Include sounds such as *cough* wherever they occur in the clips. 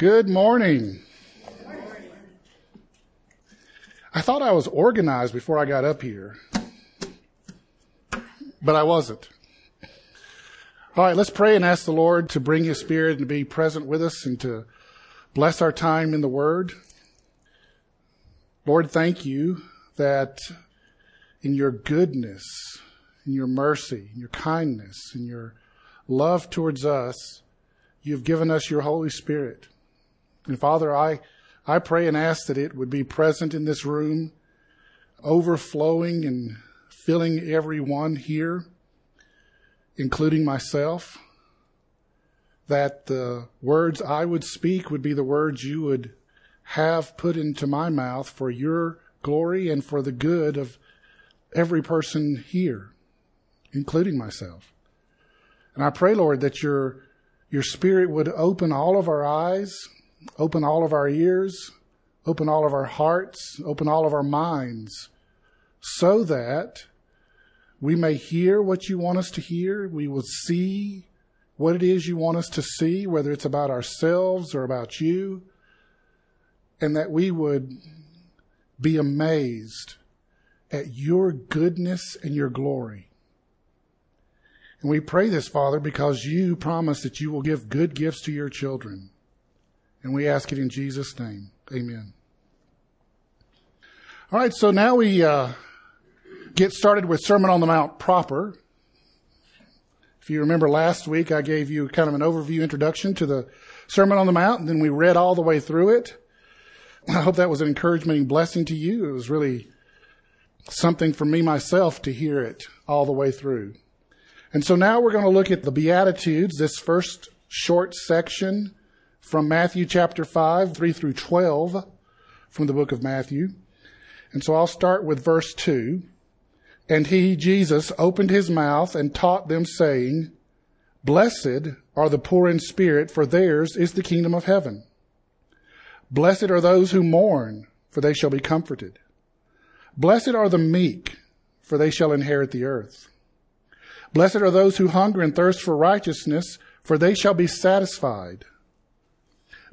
Good morning. I thought I was organized before I got up here, but I wasn't. All right, let's pray and ask the Lord to bring His Spirit and to be present with us and to bless our time in the Word. Lord, thank you that in your goodness, in your mercy, in your kindness, in your love towards us, you've given us your Holy Spirit. And Father, I, I pray and ask that it would be present in this room, overflowing and filling everyone here, including myself, that the words I would speak would be the words you would have put into my mouth for your glory and for the good of every person here, including myself. And I pray, Lord, that your, your spirit would open all of our eyes, open all of our ears, open all of our hearts, open all of our minds, so that we may hear what you want us to hear. We will see what it is you want us to see, whether it's about ourselves or about you, and that we would be amazed at your goodness and your glory. And we pray this, Father, because you promise that you will give good gifts to your children. And we ask it in Jesus' name. Amen. All right, so now we uh, get started with Sermon on the Mount proper. If you remember last week, I gave you kind of an overview introduction to the Sermon on the Mount, and then we read all the way through it. I hope that was an encouragement and blessing to you. It was really something for me myself to hear it all the way through. And so now we're going to look at the Beatitudes, this first short section from Matthew chapter 5, 3 through 12 from the book of Matthew. And so I'll start with verse 2. And he, Jesus, opened his mouth and taught them, saying, Blessed are the poor in spirit, for theirs is the kingdom of heaven. Blessed are those who mourn, for they shall be comforted. Blessed are the meek, for they shall inherit the earth. Blessed are those who hunger and thirst for righteousness, for they shall be satisfied.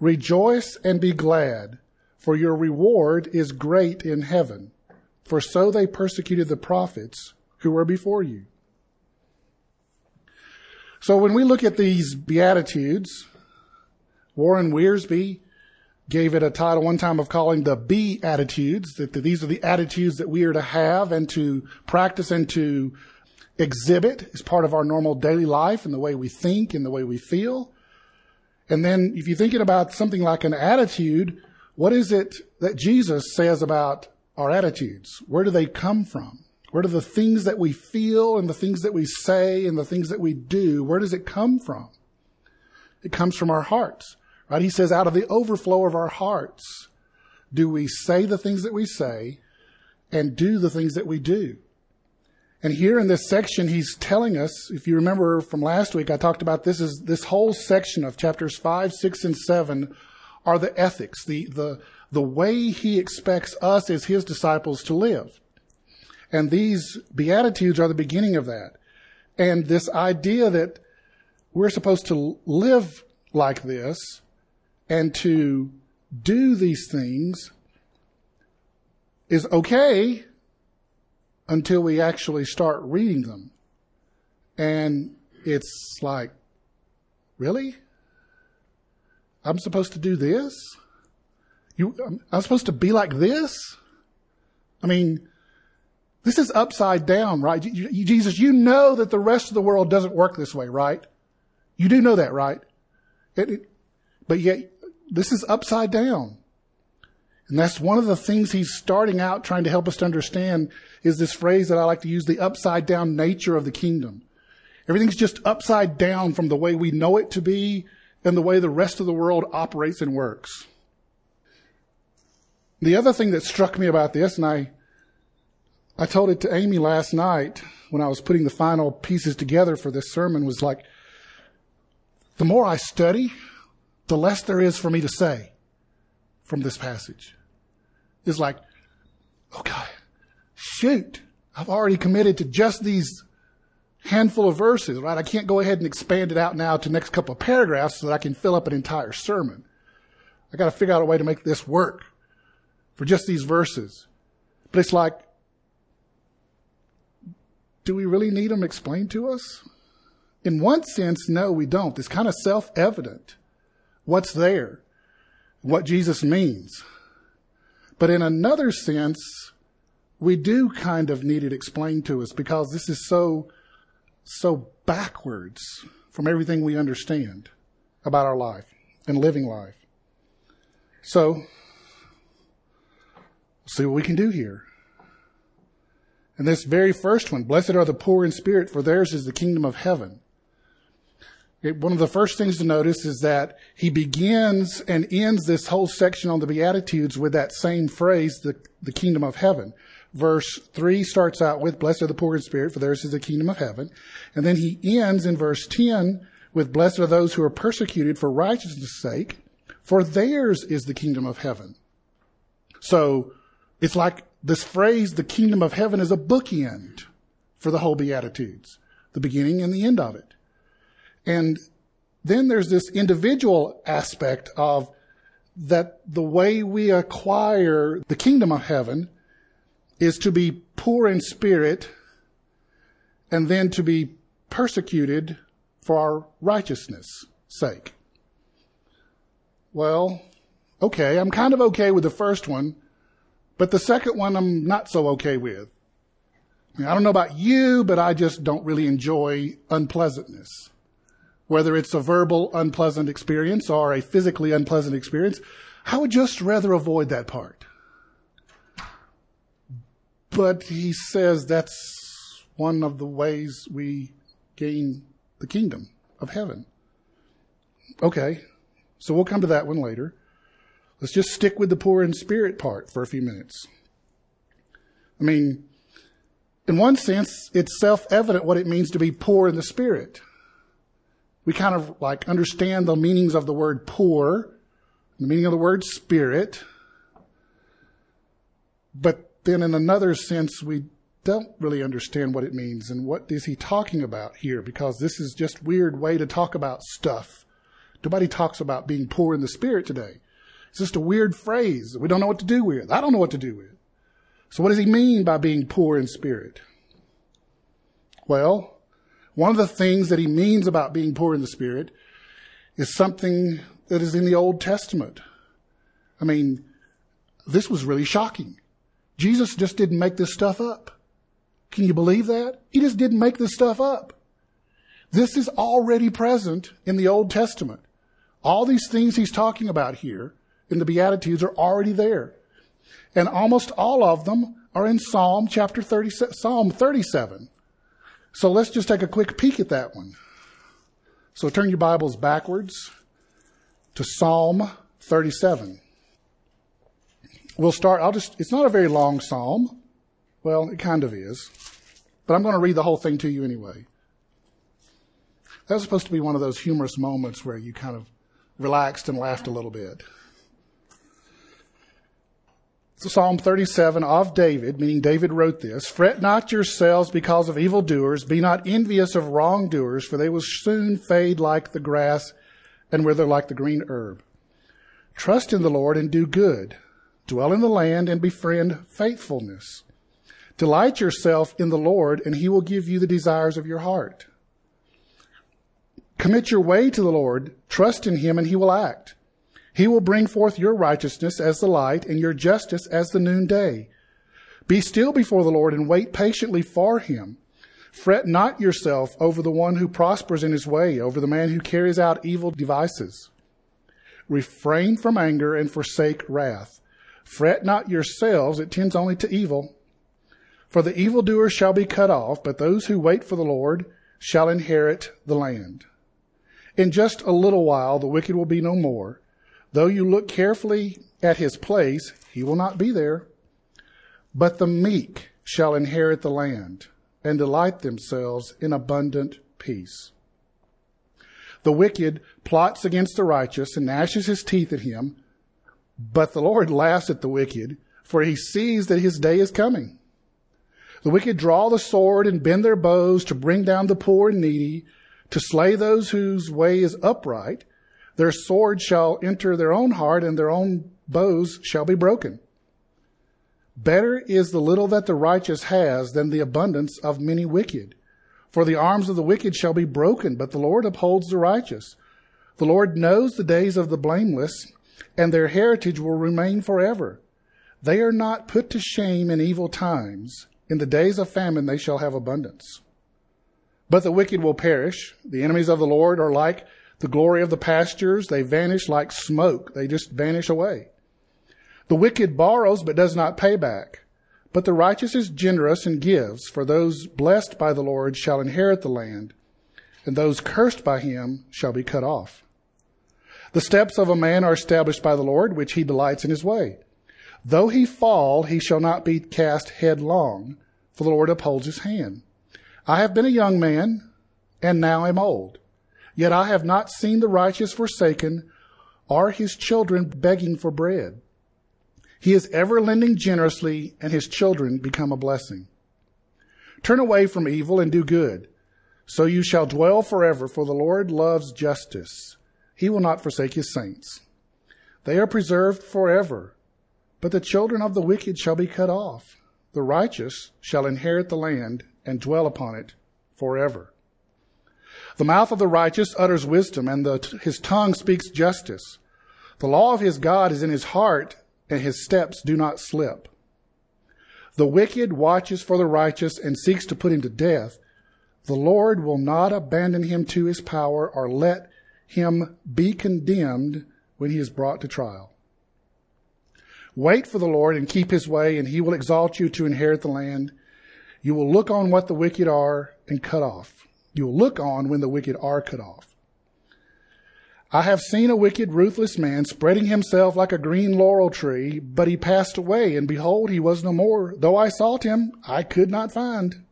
Rejoice and be glad, for your reward is great in heaven. For so they persecuted the prophets who were before you. So when we look at these Beatitudes, Warren Wiersbe gave it a title one time of calling the be attitudes, that these are the attitudes that we are to have and to practice and to exhibit as part of our normal daily life and the way we think and the way we feel. And then if you're thinking about something like an attitude, what is it that Jesus says about our attitudes? Where do they come from? Where do the things that we feel and the things that we say and the things that we do, where does it come from? It comes from our hearts. Right? He says, out of the overflow of our hearts, do we say the things that we say and do the things that we do? And here in this section, he's telling us, if you remember from last week, I talked about this is this whole section of chapters five, six, and seven are the ethics, the, the, the way he expects us as his disciples to live. And these Beatitudes are the beginning of that. And this idea that we're supposed to live like this and to do these things is okay until we actually start reading them. And it's like, really? I'm supposed to do this? You, I'm supposed to be like this? I mean, this is upside down, right? Jesus, you know that the rest of the world doesn't work this way, right? You do know that, right? It, it, but yet this is upside down. And that's one of the things he's starting out trying to help us to understand is this phrase that I like to use, the upside down nature of the kingdom. Everything's just upside down from the way we know it to be and the way the rest of the world operates and works. The other thing that struck me about this, and I, I told it to Amy last night when I was putting the final pieces together for this sermon was like, the more I study, the less there is for me to say from this passage. It's like, okay, shoot, I've already committed to just these handful of verses, right? I can't go ahead and expand it out now to next couple of paragraphs so that I can fill up an entire sermon. I got to figure out a way to make this work for just these verses. But it's like, do we really need them explained to us? In one sense, no, we don't. It's kind of self-evident what's there, what Jesus means. But in another sense, we do kind of need it explained to us because this is so so backwards from everything we understand about our life and living life. So, see what we can do here. And this very first one, blessed are the poor in spirit, for theirs is the kingdom of heaven. One of the first things to notice is that he begins and ends this whole section on the Beatitudes with that same phrase, the, the kingdom of heaven verse 3 starts out with, Blessed are the poor in spirit, for theirs is the kingdom of heaven. And then he ends in verse 10 with, Blessed are those who are persecuted for righteousness' sake, for theirs is the kingdom of heaven. So it's like this phrase, the kingdom of heaven, is a bookend for the whole Beatitudes, the beginning and the end of it. And then there's this individual aspect of that the way we acquire the kingdom of heaven is to be poor in spirit and then to be persecuted for our righteousness' sake. Well, okay, I'm kind of okay with the first one, but the second one I'm not so okay with. I, don't know about you, but I just don't really enjoy unpleasantness. Whether it's a verbal unpleasant experience or a physically unpleasant experience, I would just rather avoid that part. But he says that's one of the ways we gain the kingdom of heaven. Okay, so we'll come to that one later. Let's just stick with the poor in spirit part for a few minutes. I mean, in one sense, it's self-evident what it means to be poor in the spirit. We kind of like understand the meanings of the word poor, the meaning of the word spirit, but then in another sense, we don't really understand what it means and what is he talking about here because this is just weird way to talk about stuff. Nobody talks about being poor in the spirit today. It's just a weird phrase we don't know what to do with. I don't know what to do with. So what does he mean by being poor in spirit? Well, one of the things that he means about being poor in the spirit is something that is in the Old Testament. I mean, this was really shocking. Jesus just didn't make this stuff up. Can you believe that? He just didn't make this stuff up. This is already present in the Old Testament. All these things he's talking about here in the Beatitudes are already there. And almost all of them are in Psalm chapter 30, Psalm 37. So let's just take a quick peek at that one. So turn your Bibles backwards to Psalm 37. We'll start, I'll just, it's not a very long psalm. Well, it kind of is. But I'm going to read the whole thing to you anyway. That's supposed to be one of those humorous moments where you kind of relaxed and laughed a little bit. Psalm 37 of David, meaning David wrote this, Fret not yourselves because of evildoers, be not envious of wrongdoers, for they will soon fade like the grass and wither like the green herb. Trust in the Lord and do good Dwell in the land and befriend faithfulness. Delight yourself in the Lord, and he will give you the desires of your heart. Commit your way to the Lord, trust in him, and he will act. He will bring forth your righteousness as the light, and your justice as the noonday. Be still before the Lord and wait patiently for him. Fret not yourself over the one who prospers in his way, over the man who carries out evil devices. Refrain from anger and forsake wrath. Fret not yourselves, it tends only to evil. For the evildoer shall be cut off, but those who wait for the Lord shall inherit the land. In just a little while the wicked will be no more. Though you look carefully at his place, He will not be there. But the meek shall inherit the land and delight themselves in abundant peace. The wicked plots against the righteous and gnashes his teeth at him, but the Lord laughs at the wicked, for he sees that his day is coming. The wicked draw the sword and bend their bows to bring down the poor and needy, to slay those whose way is upright. Their sword shall enter their own heart, and their own bows shall be broken. Better is the little that the righteous has than the abundance of many wicked. For the arms of the wicked shall be broken, but the Lord upholds the righteous. The Lord knows the days of the blameless, and their heritage will remain forever. They are not put to shame in evil times. In the days of famine they shall have abundance. But the wicked will perish. The enemies of the Lord are like the glory of the pastures. They vanish like smoke. They just vanish away. The wicked borrows but does not pay back. But the righteous is generous and gives, for those blessed by the Lord shall inherit the land, and those cursed by him shall be cut off. The steps of a man are established by the Lord, which he delights in his way. Though he fall, he shall not be cast headlong, for the Lord upholds his hand. I have been a young man, and now am old. Yet I have not seen the righteous forsaken, or his children begging for bread. He is ever lending generously, and his children become a blessing. Turn away from evil and do good, so you shall dwell forever, for the Lord loves justice. He will not forsake his saints. They are preserved forever, but the children of the wicked shall be cut off. The righteous shall inherit the land and dwell upon it forever. The mouth of the righteous utters wisdom, and the, his tongue speaks justice. The law of his God is in his heart, and his steps do not slip. The wicked watches for the righteous and seeks to put him to death. The Lord will not abandon him to his power or let him be condemned when he is brought to trial. Wait for the Lord and keep his way, and he will exalt you to inherit the land. You will look on what the wicked are and cut off. You will look on when the wicked are cut off. I have seen a wicked, ruthless man spreading himself like a green laurel tree, but he passed away, and behold, he was no more. Though I sought him, I could not find.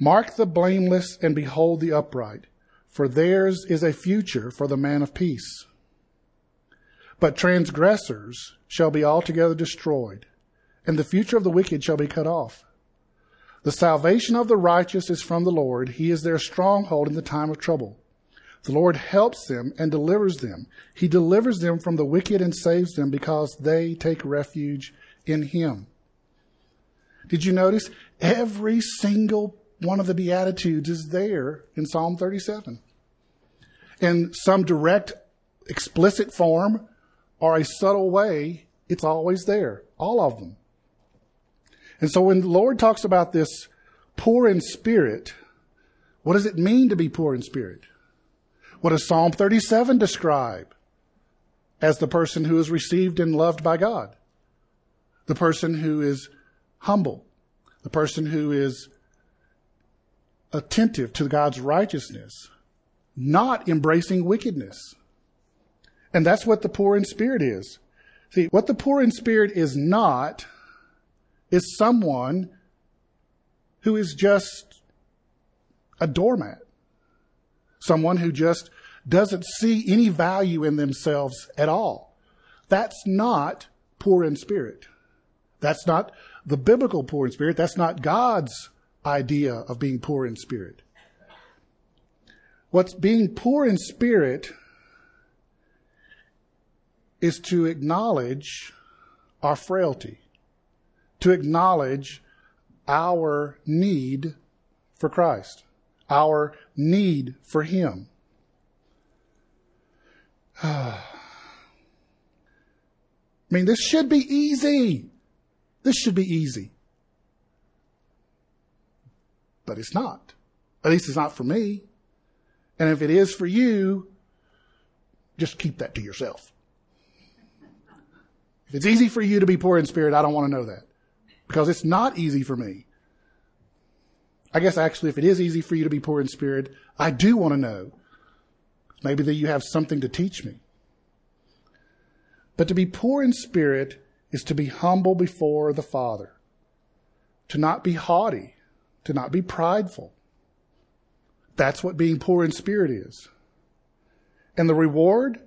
Mark the blameless and behold the upright, for theirs is a future for the man of peace. But transgressors shall be altogether destroyed, and the future of the wicked shall be cut off. The salvation of the righteous is from the Lord. He is their stronghold in the time of trouble. The Lord helps them and delivers them. He delivers them from the wicked and saves them because they take refuge in Him. Did you notice? Every single one of the Beatitudes is there in Psalm 37. In some direct, explicit form or a subtle way, it's always there. All of them. And so when the Lord talks about this poor in spirit, what does it mean to be poor in spirit? What does Psalm 37 describe as the person who is received and loved by God? The person who is humble, the person who is attentive to God's righteousness, not embracing wickedness. And that's what the poor in spirit is. See, what the poor in spirit is not is someone who is just a doormat someone who just doesn't see any value in themselves at all. That's not poor in spirit. That's not the biblical poor in spirit. That's not God's idea of being poor in spirit. What's being poor in spirit is to acknowledge our frailty, to acknowledge our need for Christ our need for Him. *sighs* I mean, this should be easy. This should be easy. But it's not. At least it's not for me. And if it is for you, just keep that to yourself. If it's easy for you to be poor in spirit, I don't want to know that. Because it's not easy for me. I guess actually, if it is easy for you to be poor in spirit, I do want to know. Maybe that you have something to teach me. But to be poor in spirit is to be humble before the Father, to not be haughty, to not be prideful. That's what being poor in spirit is. And the reward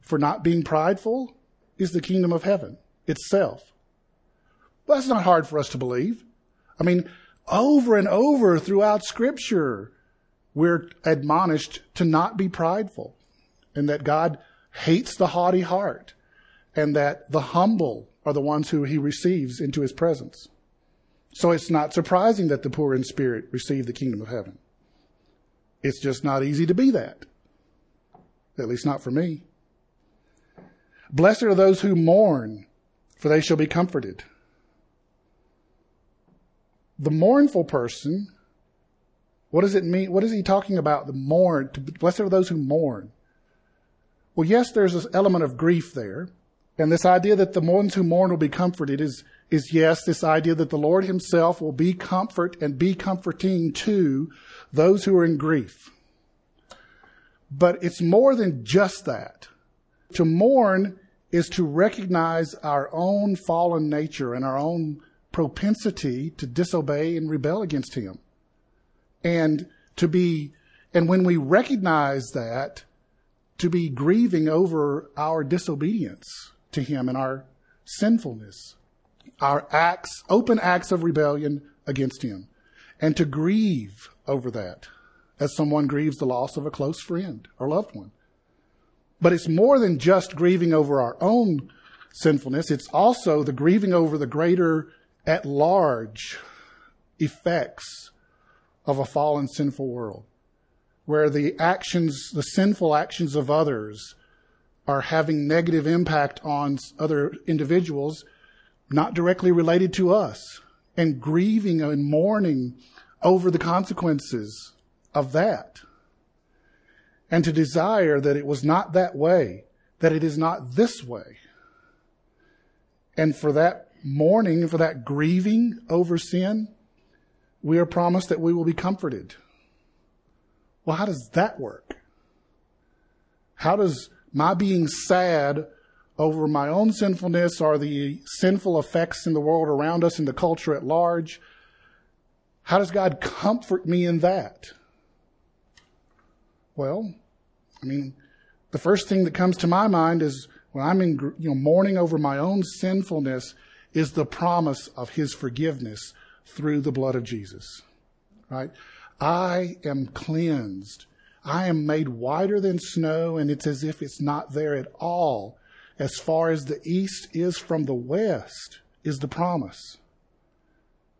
for not being prideful is the kingdom of heaven itself. Well, that's not hard for us to believe. I mean, over and over throughout scripture, we're admonished to not be prideful and that God hates the haughty heart and that the humble are the ones who he receives into his presence. So it's not surprising that the poor in spirit receive the kingdom of heaven. It's just not easy to be that. At least not for me. Blessed are those who mourn, for they shall be comforted. The mournful person, what does it mean? What is he talking about? The mourn, blessed are those who mourn. Well, yes, there's this element of grief there. And this idea that the ones who mourn will be comforted is, is yes, this idea that the Lord himself will be comfort and be comforting to those who are in grief. But it's more than just that. To mourn is to recognize our own fallen nature and our own propensity to disobey and rebel against him. And to be, and when we recognize that, to be grieving over our disobedience to him and our sinfulness, our acts, open acts of rebellion against him, and to grieve over that as someone grieves the loss of a close friend or loved one. But it's more than just grieving over our own sinfulness. It's also the grieving over the greater at large effects of a fallen sinful world where the actions, the sinful actions of others are having negative impact on other individuals, not directly related to us, and grieving and mourning over the consequences of that. And to desire that it was not that way, that it is not this way. And for that mourning, for that grieving over sin, we are promised that we will be comforted. Well, how does that work? How does my being sad over my own sinfulness or the sinful effects in the world around us and the culture at large, how does God comfort me in that? Well, I mean, the first thing that comes to my mind is when I'm in, you know, mourning over my own sinfulness is the promise of his forgiveness through the blood of Jesus. Right? I am cleansed. I am made whiter than snow, and it's as if it's not there at all. As far as the east is from the west, is the promise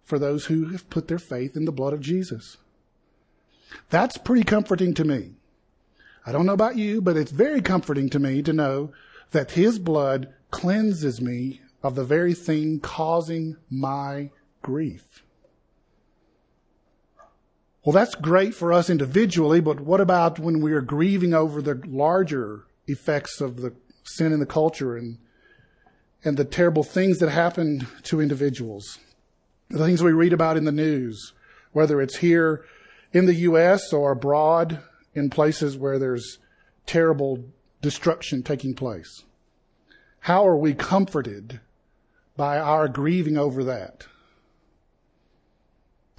for those who have put their faith in the blood of Jesus. That's pretty comforting to me. I don't know about you, but it's very comforting to me to know that His blood cleanses me of the very thing causing my grief. Well, that's great for us individually, but what about when we are grieving over the larger effects of the sin in the culture and and the terrible things that happen to individuals? The things we read about in the news, whether it's here in the US or abroad in places where there's terrible destruction taking place. How are we comforted by our grieving over that?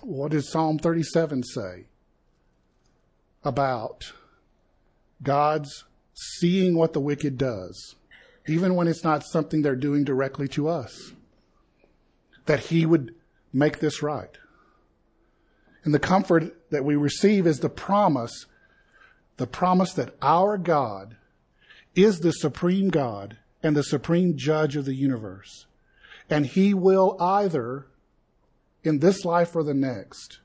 What does Psalm 37 say about God's seeing what the wicked does, even when it's not something they're doing directly to us? That He would make this right. And the comfort that we receive is the promise, the promise that our God is the supreme God and the supreme judge of the universe. And He will either in this life or the next,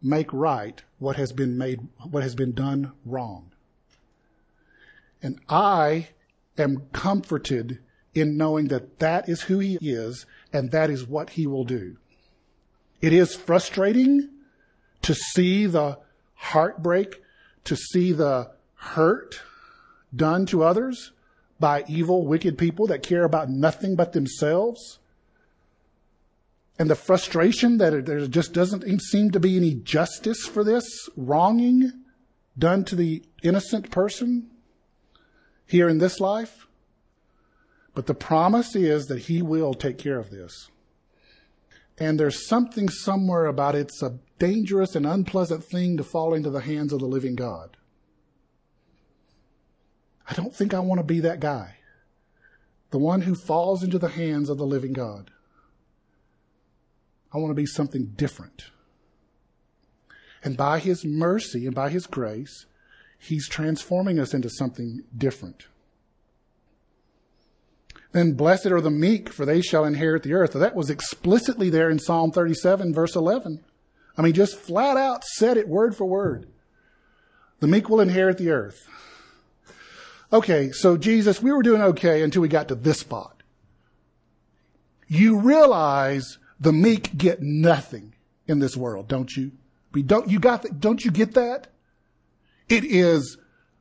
make right what has been made, what has been done wrong. And I am comforted in knowing that that is who he is and that is what he will do. It is frustrating to see the heartbreak, to see the hurt done to others by evil, wicked people that care about nothing but themselves and the frustration that there just doesn't seem to be any justice for this wronging done to the innocent person here in this life. But the promise is that He will take care of this. And there's something somewhere about it's a dangerous and unpleasant thing to fall into the hands of the living God. I don't think I want to be that guy. The one who falls into the hands of the living God. I want to be something different. And by His mercy and by His grace, He's transforming us into something different. Then blessed are the meek, for they shall inherit the earth. That was explicitly there in Psalm 37, verse 11. I mean, just flat out said it word for word. The meek will inherit the earth. Okay, so Jesus, we were doing okay until we got to this spot. You realize the meek get nothing in this world, don't you? Don't you got that? Don't you get that? It is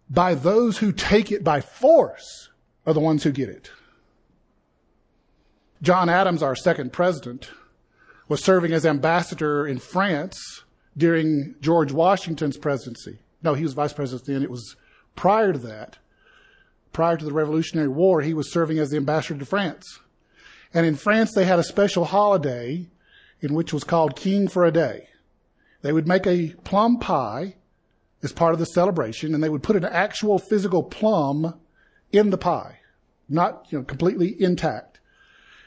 by those who take it by force are the ones who get it. John Adams, our second president, was serving as ambassador in France during George Washington's presidency. No, he was vice president then. It was prior to that, prior to the Revolutionary War, he was serving as the ambassador to France. And in France, they had a special holiday in which was called King for a Day. They would make a plum pie as part of the celebration, and they would put an actual physical plum in the pie, not you know completely intact.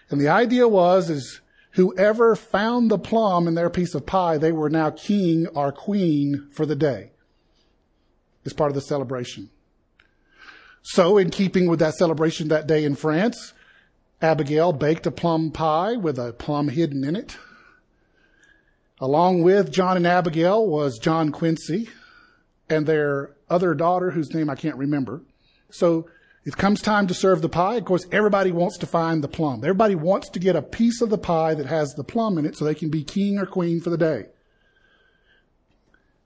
And the idea was is whoever found the plum in their piece of pie, they were now king or queen for the day. As part of the celebration. So, in keeping with that celebration that day in France, Abigail baked a plum pie with a plum hidden in it. Along with John and Abigail was John Quincy, and their other daughter, whose name I can't remember. So it comes time to serve the pie. Of course, everybody wants to find the plum. Everybody wants to get a piece of the pie that has the plum in it so they can be king or queen for the day.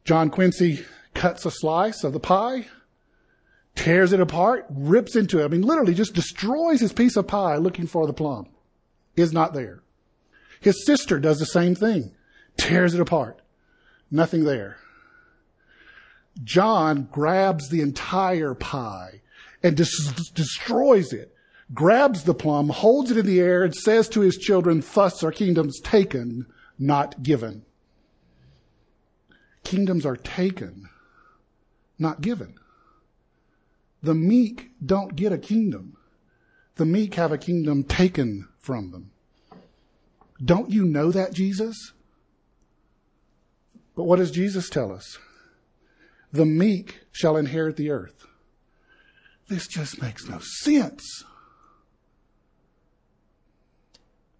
John Quincy cuts a slice of the pie, tears it apart, rips into it. I mean, literally just destroys his piece of pie looking for the plum. Is not there. His sister does the same thing, tears it apart. Nothing there. John grabs the entire pie and des- destroys it, grabs the plum, holds it in the air, and says to his children, Thus are kingdoms taken, not given. Kingdoms are taken, not given. The meek don't get a kingdom. The meek have a kingdom taken from them. Don't you know that, Jesus? But what does Jesus tell us? The meek shall inherit the earth. This just makes no sense.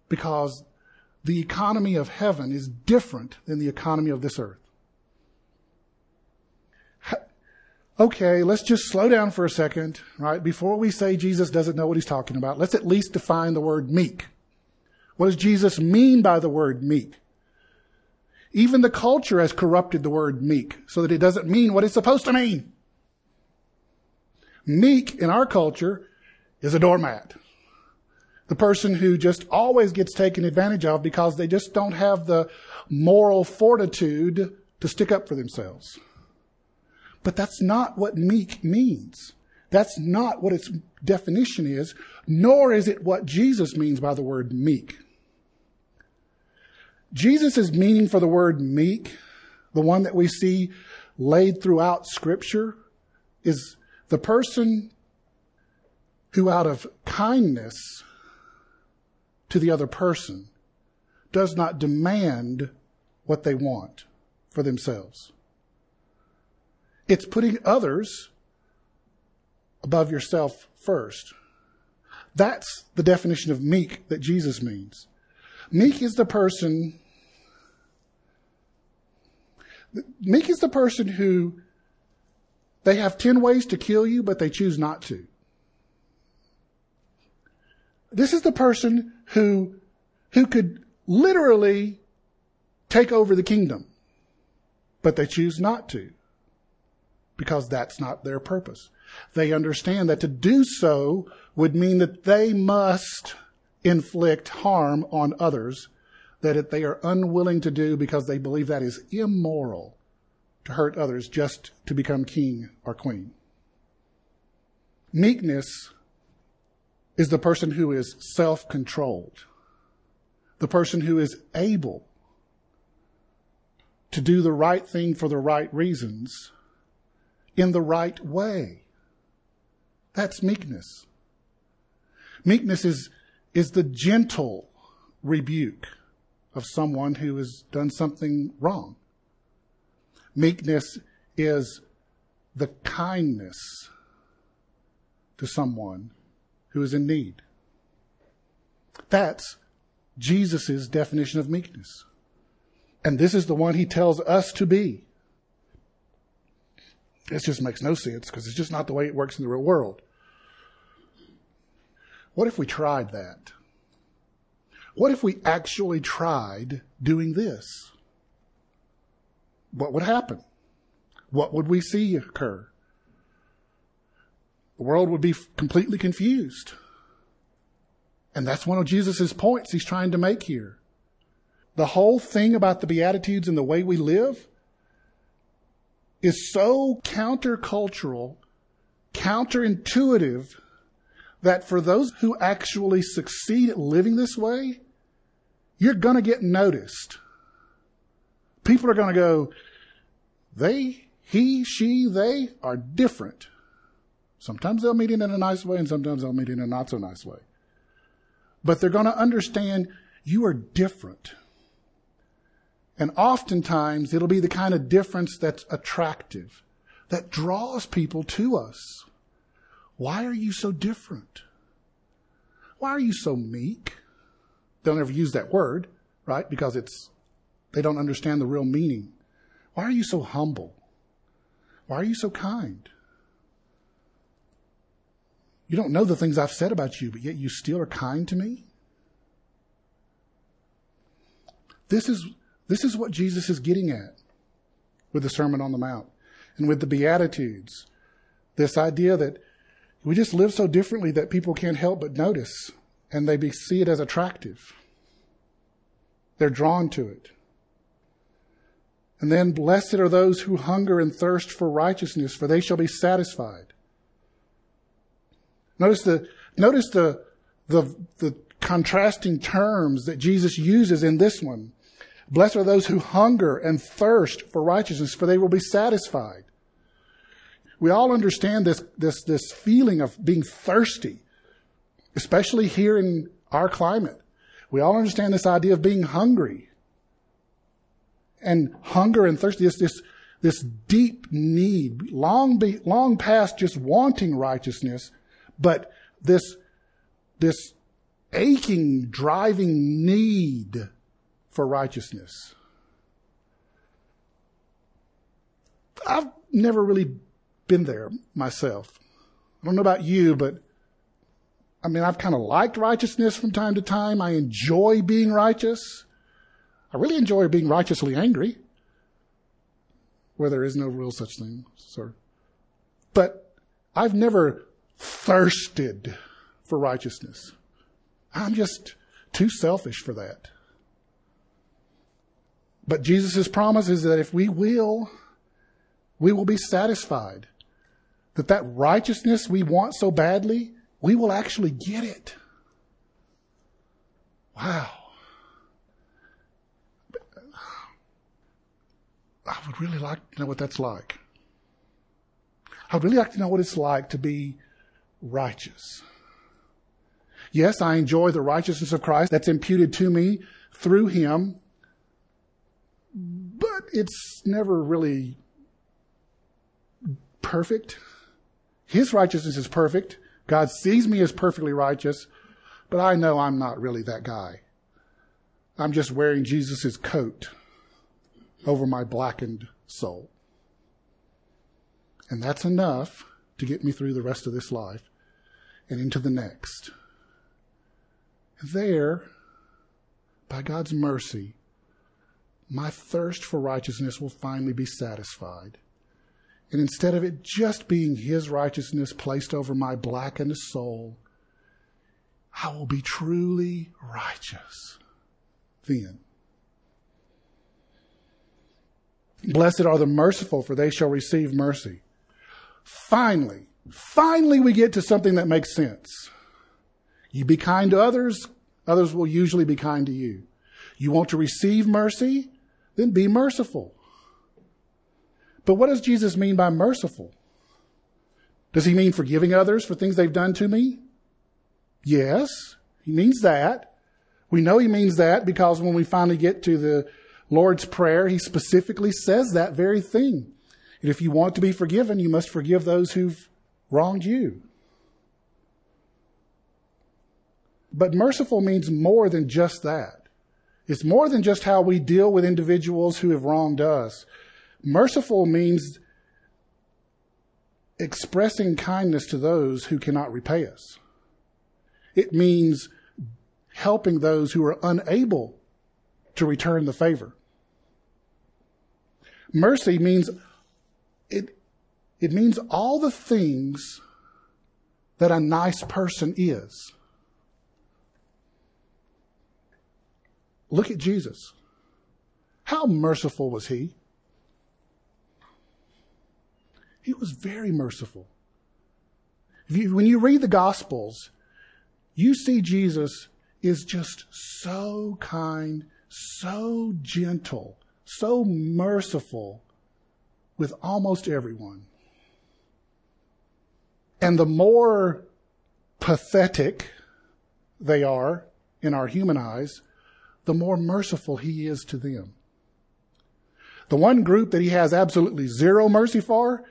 Because the economy of heaven is different than the economy of this earth. Okay, let's just slow down for a second, right? Before we say Jesus doesn't know what he's talking about, let's at least define the word meek. What does Jesus mean by the word meek? Even the culture has corrupted the word meek so that it doesn't mean what it's supposed to mean. Meek in our culture is a doormat. The person who just always gets taken advantage of because they just don't have the moral fortitude to stick up for themselves. But that's not what meek means. That's not what its definition is, nor is it what Jesus means by the word meek. Jesus' meaning for the word meek, the one that we see laid throughout Scripture, is the person who, out of kindness to the other person, does not demand what they want for themselves. It's putting others above yourself first. That's the definition of meek that Jesus means. Meek is the person Meek is the person who they have 10 ways to kill you, but they choose not to. This is the person who, who could literally take over the kingdom, but they choose not to because that's not their purpose. They understand that to do so would mean that they must inflict harm on others that they are unwilling to do because they believe that is immoral to hurt others just to become king or queen. Meekness is the person who is self controlled, the person who is able to do the right thing for the right reasons in the right way. That's meekness. Meekness is, is the gentle rebuke of someone who has done something wrong. Meekness is the kindness to someone who is in need. That's Jesus' definition of meekness. And this is the one he tells us to be. This just makes no sense because it's just not the way it works in the real world. What if we tried that? What if we actually tried doing this? What would happen? What would we see occur? The world would be completely confused. And that's one of Jesus' points he's trying to make here. The whole thing about the Beatitudes and the way we live is so countercultural, counterintuitive, that for those who actually succeed at living this way, you're going to get noticed. People are going to go, they, he, she, they are different. Sometimes they'll meet it in a nice way and sometimes they'll meet it in a not so nice way. But they're going to understand you are different. And oftentimes it'll be the kind of difference that's attractive, that draws people to us. Why are you so different? Why are you so meek? They'll never use that word, right? Because it's, they don't understand the real meaning. Why are you so humble? Why are you so kind? You don't know the things I've said about you, but yet you still are kind to me? This is, this is what Jesus is getting at with the Sermon on the Mount and with the Beatitudes. This idea that we just live so differently that people can't help but notice and they see it as attractive. They're drawn to it. And then, blessed are those who hunger and thirst for righteousness, for they shall be satisfied. Notice the, notice the, the, the contrasting terms that Jesus uses in this one. Blessed are those who hunger and thirst for righteousness, for they will be satisfied. We all understand this, this, this feeling of being thirsty especially here in our climate. We all understand this idea of being hungry. And hunger and thirst, this, this, this deep need, long, be, long past just wanting righteousness, but this, this aching, driving need for righteousness. I've never really been there myself. I don't know about you, but I mean, I've kind of liked righteousness from time to time. I enjoy being righteous. I really enjoy being righteously angry, where there is no real such thing, sir. But I've never thirsted for righteousness. I'm just too selfish for that. But Jesus' promise is that if we will, we will be satisfied. That that righteousness we want so badly we will actually get it. Wow. I would really like to know what that's like. I would really like to know what it's like to be righteous. Yes, I enjoy the righteousness of Christ that's imputed to me through Him, but it's never really perfect. His righteousness is perfect. God sees me as perfectly righteous, but I know I'm not really that guy. I'm just wearing Jesus' coat over my blackened soul. And that's enough to get me through the rest of this life and into the next. There, by God's mercy, my thirst for righteousness will finally be satisfied. And instead of it just being His righteousness placed over my blackened soul, I will be truly righteous then. Blessed are the merciful, for they shall receive mercy. Finally, finally, we get to something that makes sense. You be kind to others, others will usually be kind to you. You want to receive mercy, then be merciful. But what does Jesus mean by merciful? Does he mean forgiving others for things they've done to me? Yes, he means that. We know he means that because when we finally get to the Lord's Prayer, he specifically says that very thing. And if you want to be forgiven, you must forgive those who've wronged you. But merciful means more than just that. It's more than just how we deal with individuals who have wronged us. Merciful means expressing kindness to those who cannot repay us. It means helping those who are unable to return the favor. Mercy means it, it means all the things that a nice person is. Look at Jesus. How merciful was he? He was very merciful. You, when you read the Gospels, you see Jesus is just so kind, so gentle, so merciful with almost everyone. And the more pathetic they are in our human eyes, the more merciful he is to them. The one group that he has absolutely zero mercy for,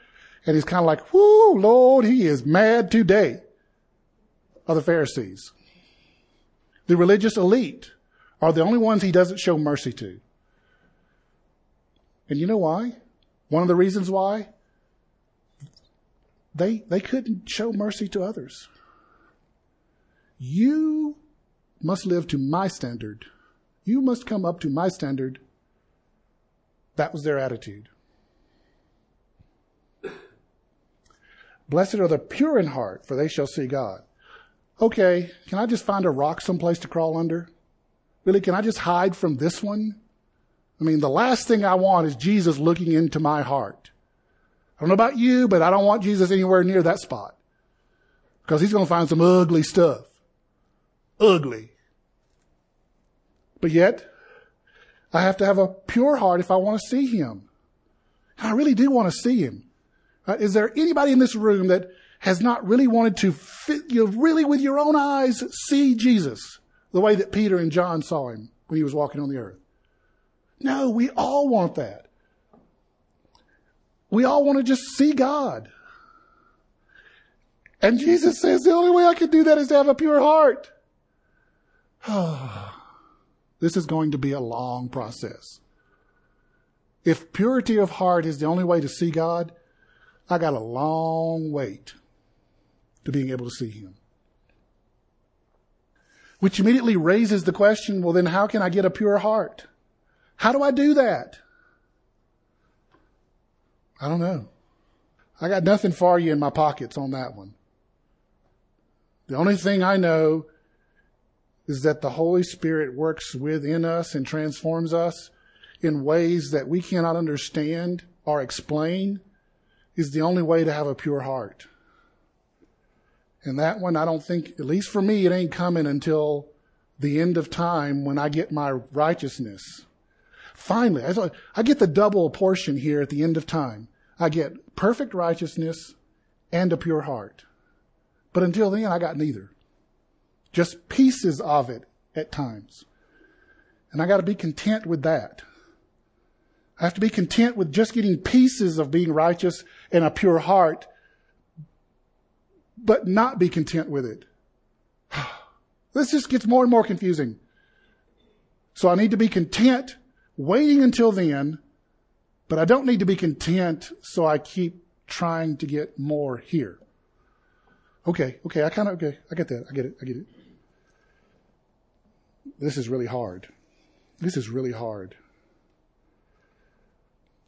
and he's kind of like, whoo, Lord, he is mad today, are the Pharisees. The religious elite are the only ones he doesn't show mercy to. And you know why? One of the reasons why? They, they couldn't show mercy to others. You must live to my standard you must come up to my standard. That was their attitude. *clears throat* Blessed are the pure in heart, for they shall see God. Okay, can I just find a rock someplace to crawl under? Really, can I just hide from this one? I mean, the last thing I want is Jesus looking into my heart. I don't know about you, but I don't want Jesus anywhere near that spot. Because he's going to find some ugly stuff. Ugly. But yet, I have to have a pure heart if I want to see him. And I really do want to see him. Uh, is there anybody in this room that has not really wanted to fit, you know, really with your own eyes see Jesus the way that Peter and John saw him when he was walking on the earth? No, we all want that. We all want to just see God. And Jesus says the only way I can do that is to have a pure heart. *sighs* This is going to be a long process. If purity of heart is the only way to see God, I got a long wait to being able to see Him. Which immediately raises the question, well then how can I get a pure heart? How do I do that? I don't know. I got nothing for you in my pockets on that one. The only thing I know is that the Holy Spirit works within us and transforms us in ways that we cannot understand or explain is the only way to have a pure heart. And that one, I don't think, at least for me, it ain't coming until the end of time when I get my righteousness. Finally, I get the double portion here at the end of time. I get perfect righteousness and a pure heart. But until then, I got neither just pieces of it at times. And I got to be content with that. I have to be content with just getting pieces of being righteous and a pure heart, but not be content with it. *sighs* This just gets more and more confusing. So I need to be content waiting until then, but I don't need to be content so I keep trying to get more here. Okay, okay, I kind of, okay, I get that, I get it, I get it. This is really hard. This is really hard.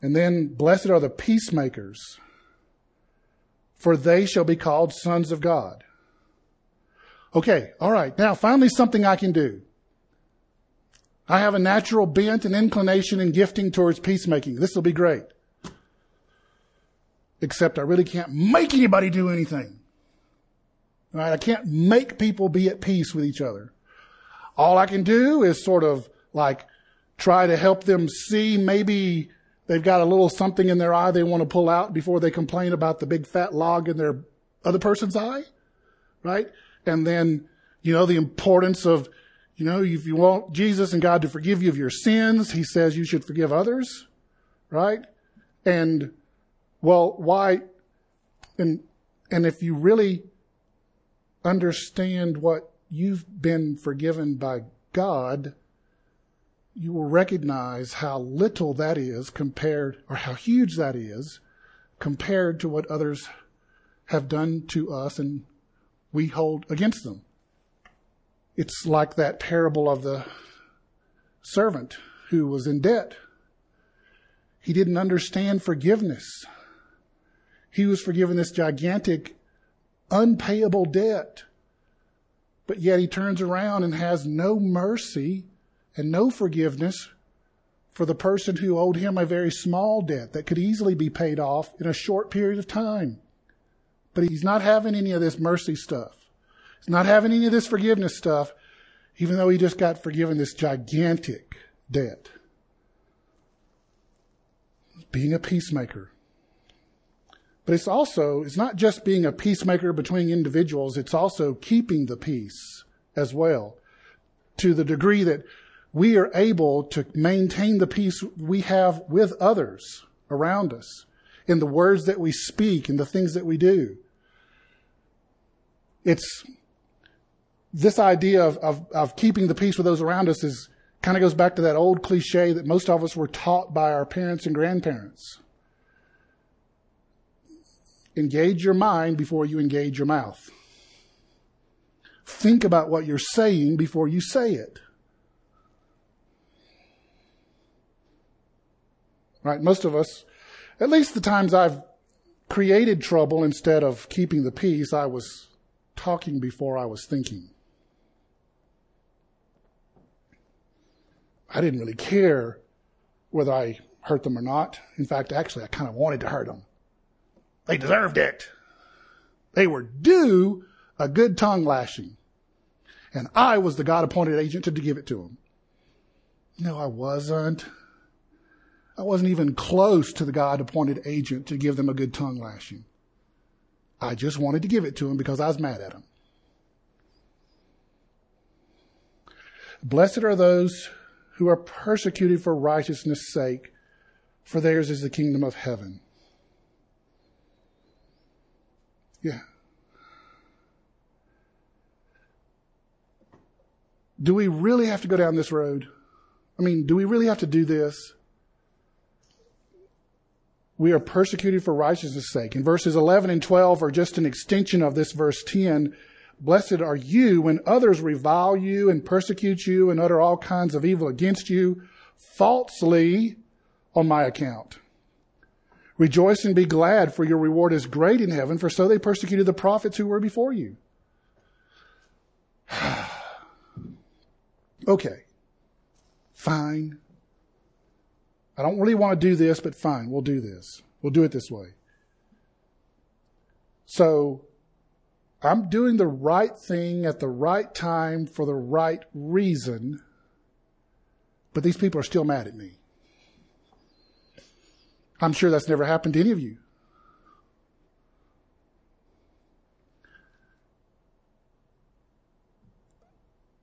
And then, blessed are the peacemakers, for they shall be called sons of God. Okay, all right. Now, finally, something I can do. I have a natural bent and inclination and gifting towards peacemaking. This will be great. Except I really can't make anybody do anything. Right? I can't make people be at peace with each other. All I can do is sort of like try to help them see maybe they've got a little something in their eye they want to pull out before they complain about the big fat log in their other person's eye. Right? And then, you know, the importance of, you know, if you want Jesus and God to forgive you of your sins, he says you should forgive others. Right? And, well, why, and, and if you really understand what you've been forgiven by God, you will recognize how little that is compared, or how huge that is compared to what others have done to us and we hold against them. It's like that parable of the servant who was in debt. He didn't understand forgiveness. He was forgiven this gigantic, unpayable debt. But yet he turns around and has no mercy and no forgiveness for the person who owed him a very small debt that could easily be paid off in a short period of time. But he's not having any of this mercy stuff. He's not having any of this forgiveness stuff, even though he just got forgiven this gigantic debt. Being a peacemaker. But it's also, it's not just being a peacemaker between individuals, it's also keeping the peace as well. To the degree that we are able to maintain the peace we have with others around us in the words that we speak and the things that we do. It's this idea of, of, of keeping the peace with those around us is kind of goes back to that old cliche that most of us were taught by our parents and grandparents. Engage your mind before you engage your mouth. Think about what you're saying before you say it. Right? Most of us, at least the times I've created trouble instead of keeping the peace, I was talking before I was thinking. I didn't really care whether I hurt them or not. In fact, actually, I kind of wanted to hurt them. They deserved it. They were due a good tongue lashing. And I was the God appointed agent to give it to them. No, I wasn't. I wasn't even close to the God appointed agent to give them a good tongue lashing. I just wanted to give it to him because I was mad at him. Blessed are those who are persecuted for righteousness' sake, for theirs is the kingdom of heaven. Yeah. Do we really have to go down this road? I mean, do we really have to do this? we are persecuted for righteousness' sake. And verses 11 and 12 are just an extension of this verse 10. Blessed are you when others revile you and persecute you and utter all kinds of evil against you falsely on my account. Rejoice and be glad, for your reward is great in heaven, for so they persecuted the prophets who were before you. *sighs* okay. Fine. I don't really want to do this, but fine, we'll do this. We'll do it this way. So, I'm doing the right thing at the right time for the right reason, but these people are still mad at me. I'm sure that's never happened to any of you.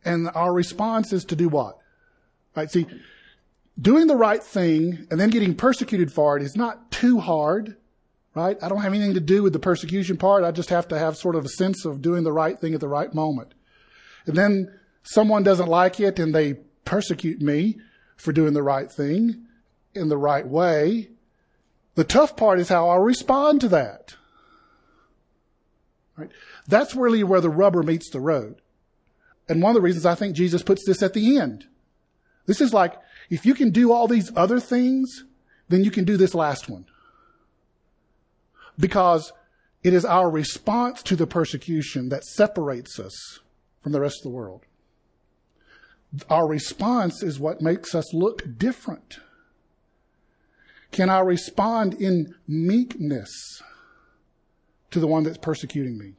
And our response is to do what? Right? See, doing the right thing and then getting persecuted for it is not too hard, right? I don't have anything to do with the persecution part. I just have to have sort of a sense of doing the right thing at the right moment. And then someone doesn't like it and they persecute me for doing the right thing in the right way. The tough part is how I'll respond to that. Right? That's really where the rubber meets the road. And one of the reasons I think Jesus puts this at the end. This is like, if you can do all these other things, then you can do this last one. Because it is our response to the persecution that separates us from the rest of the world. Our response is what makes us look different. Can I respond in meekness to the one that's persecuting me?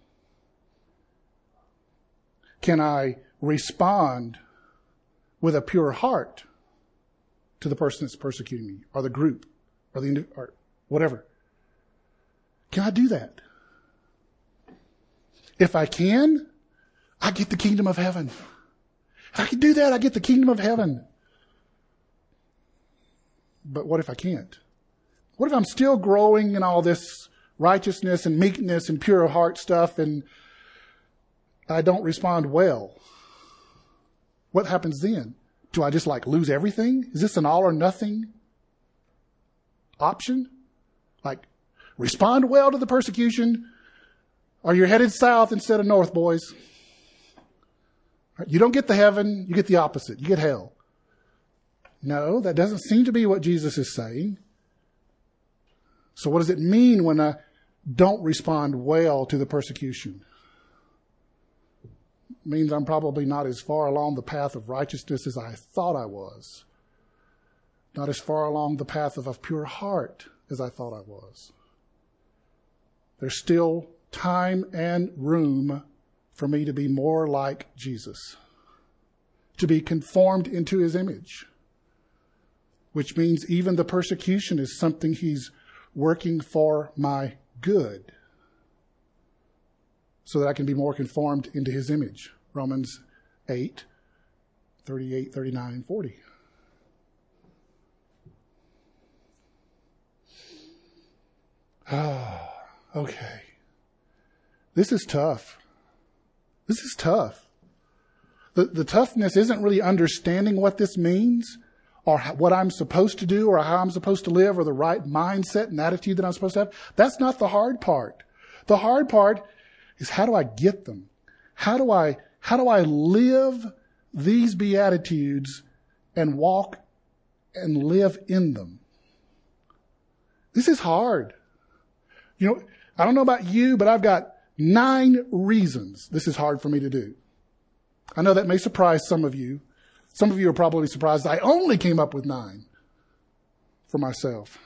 can I respond with a pure heart to the person that's persecuting me or the group or the or whatever? Can I do that? If I can, I get the kingdom of heaven. If I can do that, I get the kingdom of heaven. But what if I can't? What if I'm still growing in all this righteousness and meekness and pure heart stuff and I don't respond well? What happens then? Do I just like lose everything? Is this an all or nothing option? Like respond well to the persecution or you're headed south instead of north, boys. You don't get the heaven, you get the opposite. You get hell. No, that doesn't seem to be what Jesus is saying. So what does it mean when I don't respond well to the persecution? It means I'm probably not as far along the path of righteousness as I thought I was. Not as far along the path of a pure heart as I thought I was. There's still time and room for me to be more like Jesus, to be conformed into his image, which means even the persecution is something he's working for my good so that I can be more conformed into his image. Romans 8, 38, 39, and 40. Ah, okay. This is tough. This is tough. The, the toughness isn't really understanding what this means or what I'm supposed to do or how I'm supposed to live or the right mindset and attitude that I'm supposed to have. That's not the hard part. The hard part is how do I get them? How do I, how do I live these beatitudes and walk and live in them? This is hard. You know, I don't know about you, but I've got nine reasons this is hard for me to do. I know that may surprise some of you. Some of you are probably surprised I only came up with nine for myself.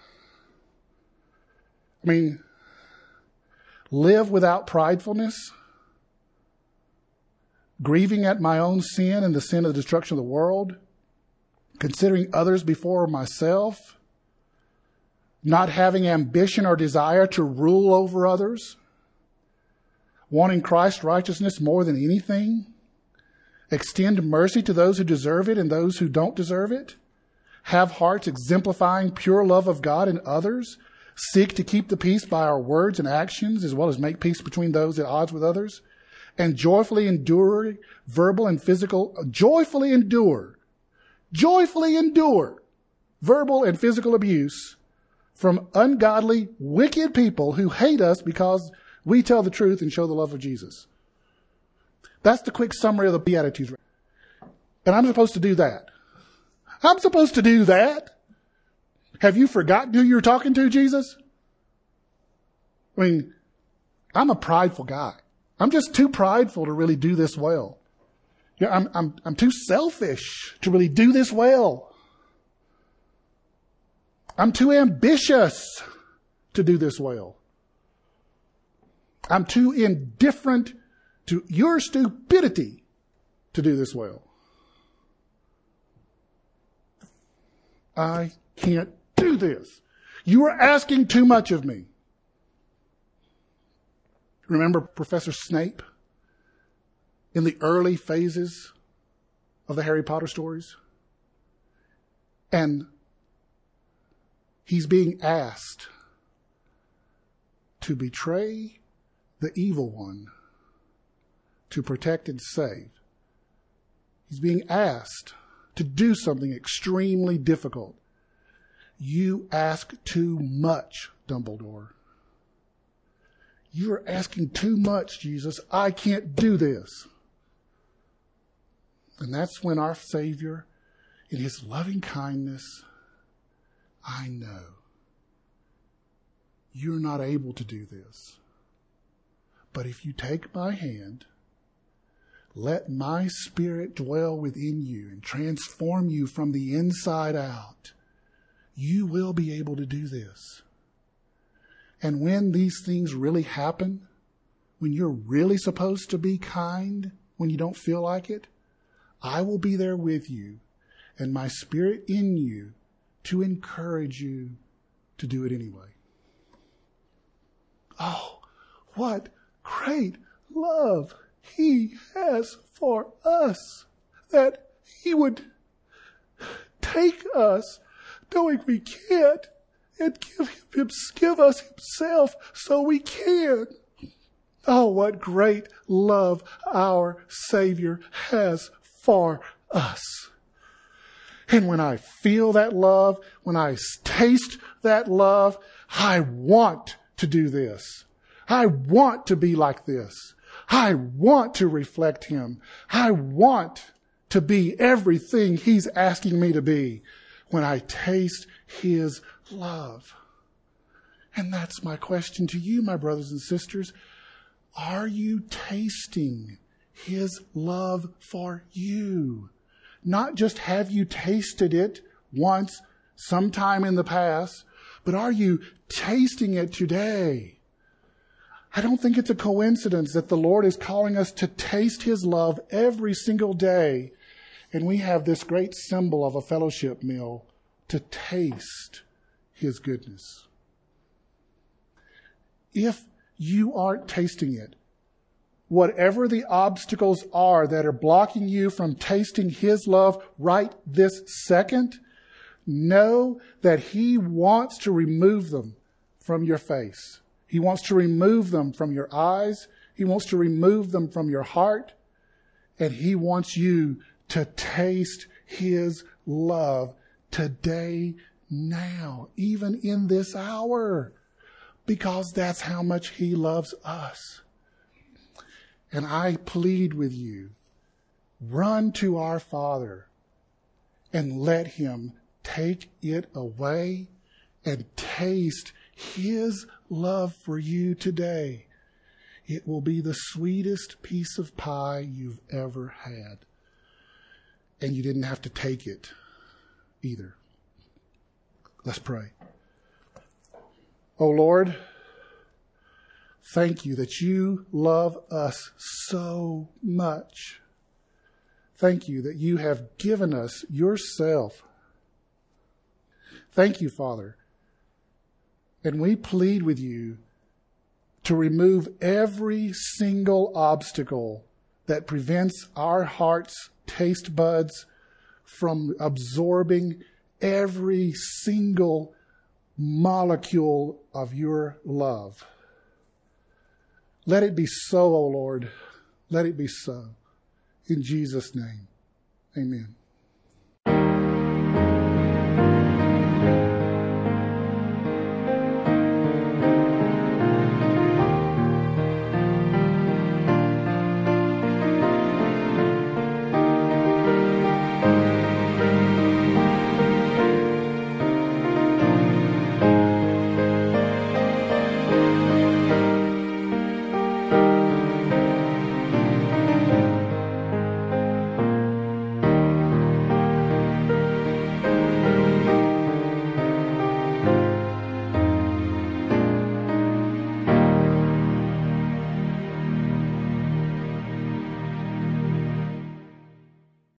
I mean, live without pridefulness, grieving at my own sin and the sin of the destruction of the world, considering others before myself, not having ambition or desire to rule over others, wanting Christ's righteousness more than anything, extend mercy to those who deserve it and those who don't deserve it, have hearts exemplifying pure love of God and others, seek to keep the peace by our words and actions, as well as make peace between those at odds with others, and joyfully endure verbal and physical, joyfully endure, joyfully endure verbal and physical abuse from ungodly, wicked people who hate us because we tell the truth and show the love of Jesus. That's the quick summary of the Beatitudes. And I'm supposed to do that. I'm supposed to do that. Have you forgotten who you're talking to, Jesus? I mean, I'm a prideful guy. I'm just too prideful to really do this well. I'm, I'm, I'm too selfish to really do this well. I'm too ambitious to do this well. I'm too indifferent to your stupidity to do this well. I can't do this. You are asking too much of me. Remember Professor Snape in the early phases of the Harry Potter stories? And he's being asked to betray the evil one to protect and save. He's being asked to do something extremely difficult. You ask too much, Dumbledore. You're asking too much, Jesus. I can't do this. And that's when our Savior, in His loving kindness, I know you're not able to do this. But if you take my hand, let my spirit dwell within you and transform you from the inside out, you will be able to do this. And when these things really happen, when you're really supposed to be kind when you don't feel like it, I will be there with you and my spirit in you to encourage you to do it anyway. Oh, what great love he has for us that he would take us knowing we can't and give, him, give us himself so we can. Oh, what great love our Savior has for us. And when I feel that love, when I taste that love, I want to do this. I want to be like this. I want to reflect Him. I want to be everything He's asking me to be when I taste His love. And that's my question to you, my brothers and sisters. Are you tasting His love for you? Not just have you tasted it once, sometime in the past, but are you tasting it today? I don't think it's a coincidence that the Lord is calling us to taste His love every single day. And we have this great symbol of a fellowship meal to taste His goodness. If you aren't tasting it, whatever the obstacles are that are blocking you from tasting His love right this second, know that He wants to remove them from your face. He wants to remove them from your eyes. He wants to remove them from your heart. And He wants you to taste His love today, now, even in this hour, because that's how much He loves us. And I plead with you, run to our Father and let Him take it away and taste His love for you today. It will be the sweetest piece of pie you've ever had. And you didn't have to take it either. Let's pray. Oh Lord, thank you that you love us so much. Thank you that you have given us yourself. Thank you, Father, and we plead with you to remove every single obstacle that prevents our heart's taste buds from absorbing every single molecule of your love. Let it be so, O oh Lord. Let it be so. In Jesus' name, amen.